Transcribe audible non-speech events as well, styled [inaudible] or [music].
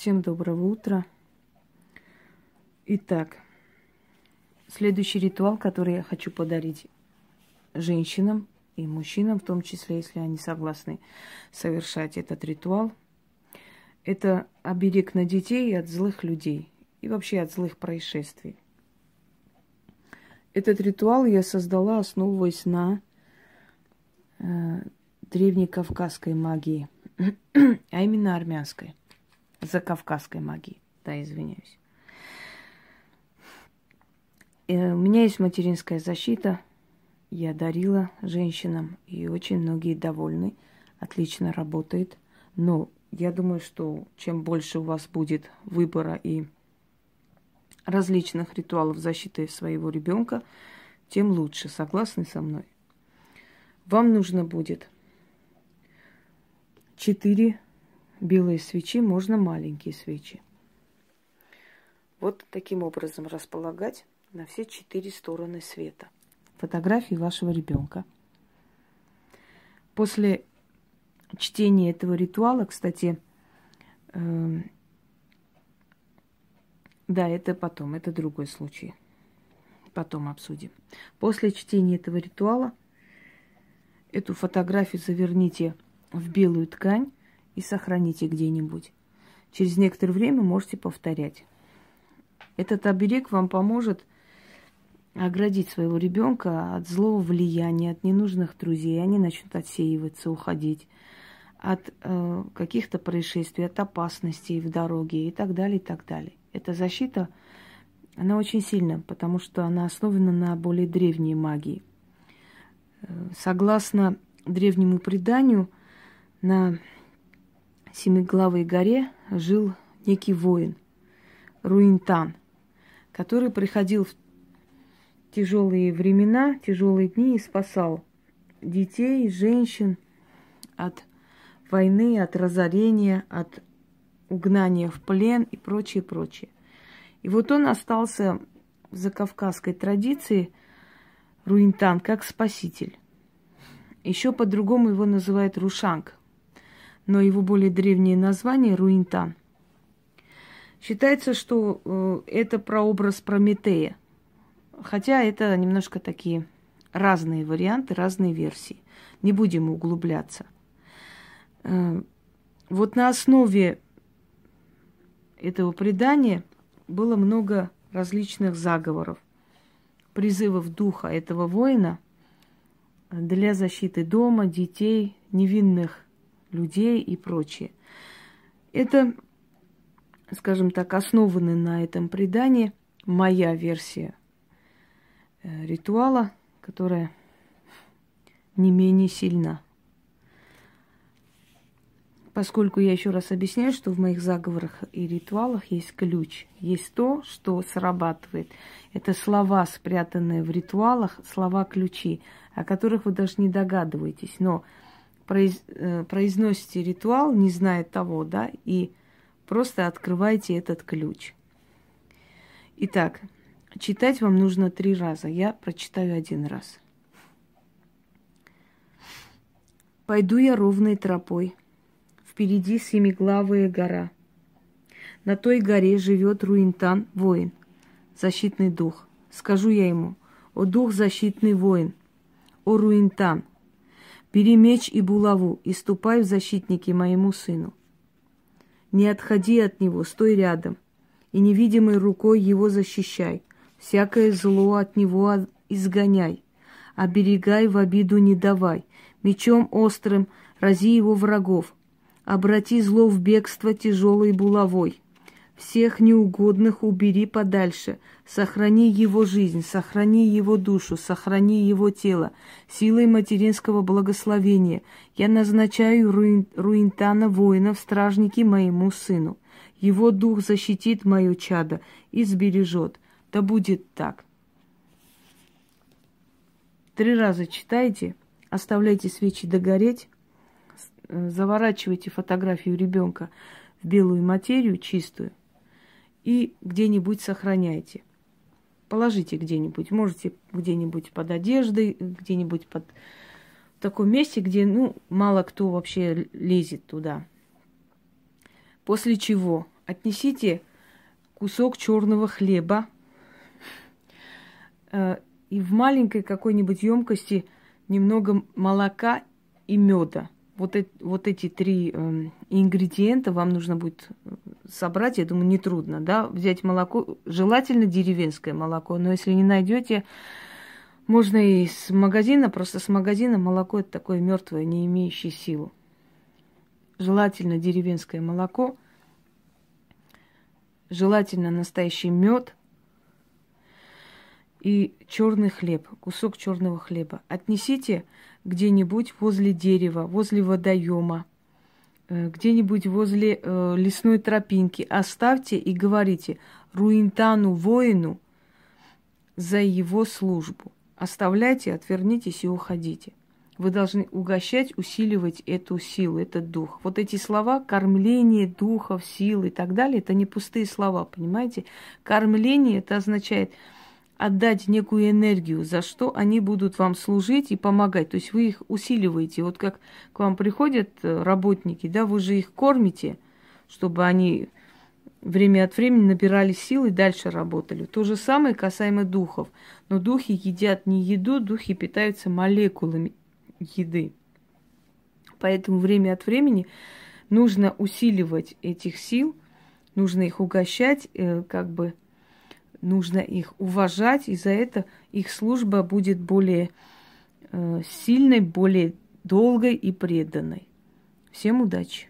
Всем доброго утра. Итак, следующий ритуал, который я хочу подарить женщинам и мужчинам, в том числе, если они согласны совершать этот ритуал, это оберег на детей от злых людей и вообще от злых происшествий. Этот ритуал я создала, основываясь на э, древней кавказской магии, [clears throat] а именно армянской за кавказской магией. Да, извиняюсь. Э, у меня есть материнская защита. Я дарила женщинам, и очень многие довольны. Отлично работает. Но я думаю, что чем больше у вас будет выбора и различных ритуалов защиты своего ребенка, тем лучше. Согласны со мной? Вам нужно будет четыре белые свечи, можно маленькие свечи. Вот таким образом располагать на все четыре стороны света. Фотографии вашего ребенка. После чтения этого ритуала, кстати, э, да, это потом, это другой случай. Потом обсудим. После чтения этого ритуала эту фотографию заверните в белую ткань и сохраните где-нибудь. Через некоторое время можете повторять. Этот оберег вам поможет оградить своего ребенка от злого влияния, от ненужных друзей. Они начнут отсеиваться, уходить от э, каких-то происшествий, от опасностей в дороге и так далее, и так далее. Эта защита, она очень сильна, потому что она основана на более древней магии. Э, согласно древнему преданию, на Семиглавой горе жил некий воин, Руинтан, который приходил в тяжелые времена, тяжелые дни и спасал детей, женщин от войны, от разорения, от угнания в плен и прочее, прочее. И вот он остался в закавказской традиции Руинтан как спаситель. Еще по-другому его называют Рушанг, но его более древнее название Руинтан. Считается, что э, это прообраз Прометея, хотя это немножко такие разные варианты, разные версии. Не будем углубляться. Э, вот на основе этого предания было много различных заговоров, призывов духа этого воина для защиты дома, детей, невинных людей и прочее. Это, скажем так, основаны на этом предании моя версия э, ритуала, которая не менее сильна. Поскольку я еще раз объясняю, что в моих заговорах и ритуалах есть ключ, есть то, что срабатывает. Это слова, спрятанные в ритуалах, слова-ключи, о которых вы даже не догадываетесь. Но произ, э, произносите ритуал, не зная того, да, и просто открывайте этот ключ. Итак, читать вам нужно три раза. Я прочитаю один раз. Пойду я ровной тропой. Впереди семиглавая гора. На той горе живет Руинтан, воин, защитный дух. Скажу я ему, о дух защитный воин, о Руинтан, Бери меч и булаву и ступай в защитники моему сыну. Не отходи от него, стой рядом, и невидимой рукой его защищай. Всякое зло от него изгоняй. Оберегай, в обиду не давай. Мечом острым рази его врагов. Обрати зло в бегство тяжелой булавой. Всех неугодных убери подальше. Сохрани его жизнь, сохрани его душу, сохрани его тело. Силой материнского благословения я назначаю Руин, Руинтана воина в стражники моему сыну. Его дух защитит мое чадо и сбережет. Да будет так. Три раза читайте, оставляйте свечи догореть, заворачивайте фотографию ребенка в белую материю чистую и где-нибудь сохраняйте. Положите где-нибудь. Можете где-нибудь под одеждой, где-нибудь под в таком месте, где ну, мало кто вообще лезет туда. После чего отнесите кусок черного хлеба э, и в маленькой какой-нибудь емкости немного молока и меда. Вот, э, вот эти три э, ингредиента вам нужно будет э, собрать, я думаю, нетрудно, да, взять молоко, желательно деревенское молоко, но если не найдете, можно и с магазина, просто с магазина молоко это такое мертвое, не имеющее силу. Желательно деревенское молоко, желательно настоящий мед и черный хлеб, кусок черного хлеба. Отнесите где-нибудь возле дерева, возле водоема, э, где-нибудь возле э, лесной тропинки. Оставьте и говорите Руинтану воину за его службу. Оставляйте, отвернитесь и уходите. Вы должны угощать, усиливать эту силу, этот дух. Вот эти слова, кормление духов, силы и так далее, это не пустые слова, понимаете? Кормление это означает отдать некую энергию, за что они будут вам служить и помогать. То есть вы их усиливаете. Вот как к вам приходят э, работники, да, вы же их кормите, чтобы они время от времени набирали силы и дальше работали. То же самое касаемо духов. Но духи едят не еду, духи питаются молекулами еды. Поэтому время от времени нужно усиливать этих сил, нужно их угощать, э, как бы нужно их уважать, и за это их служба будет более э, сильной, более долгой и преданной. Всем удачи!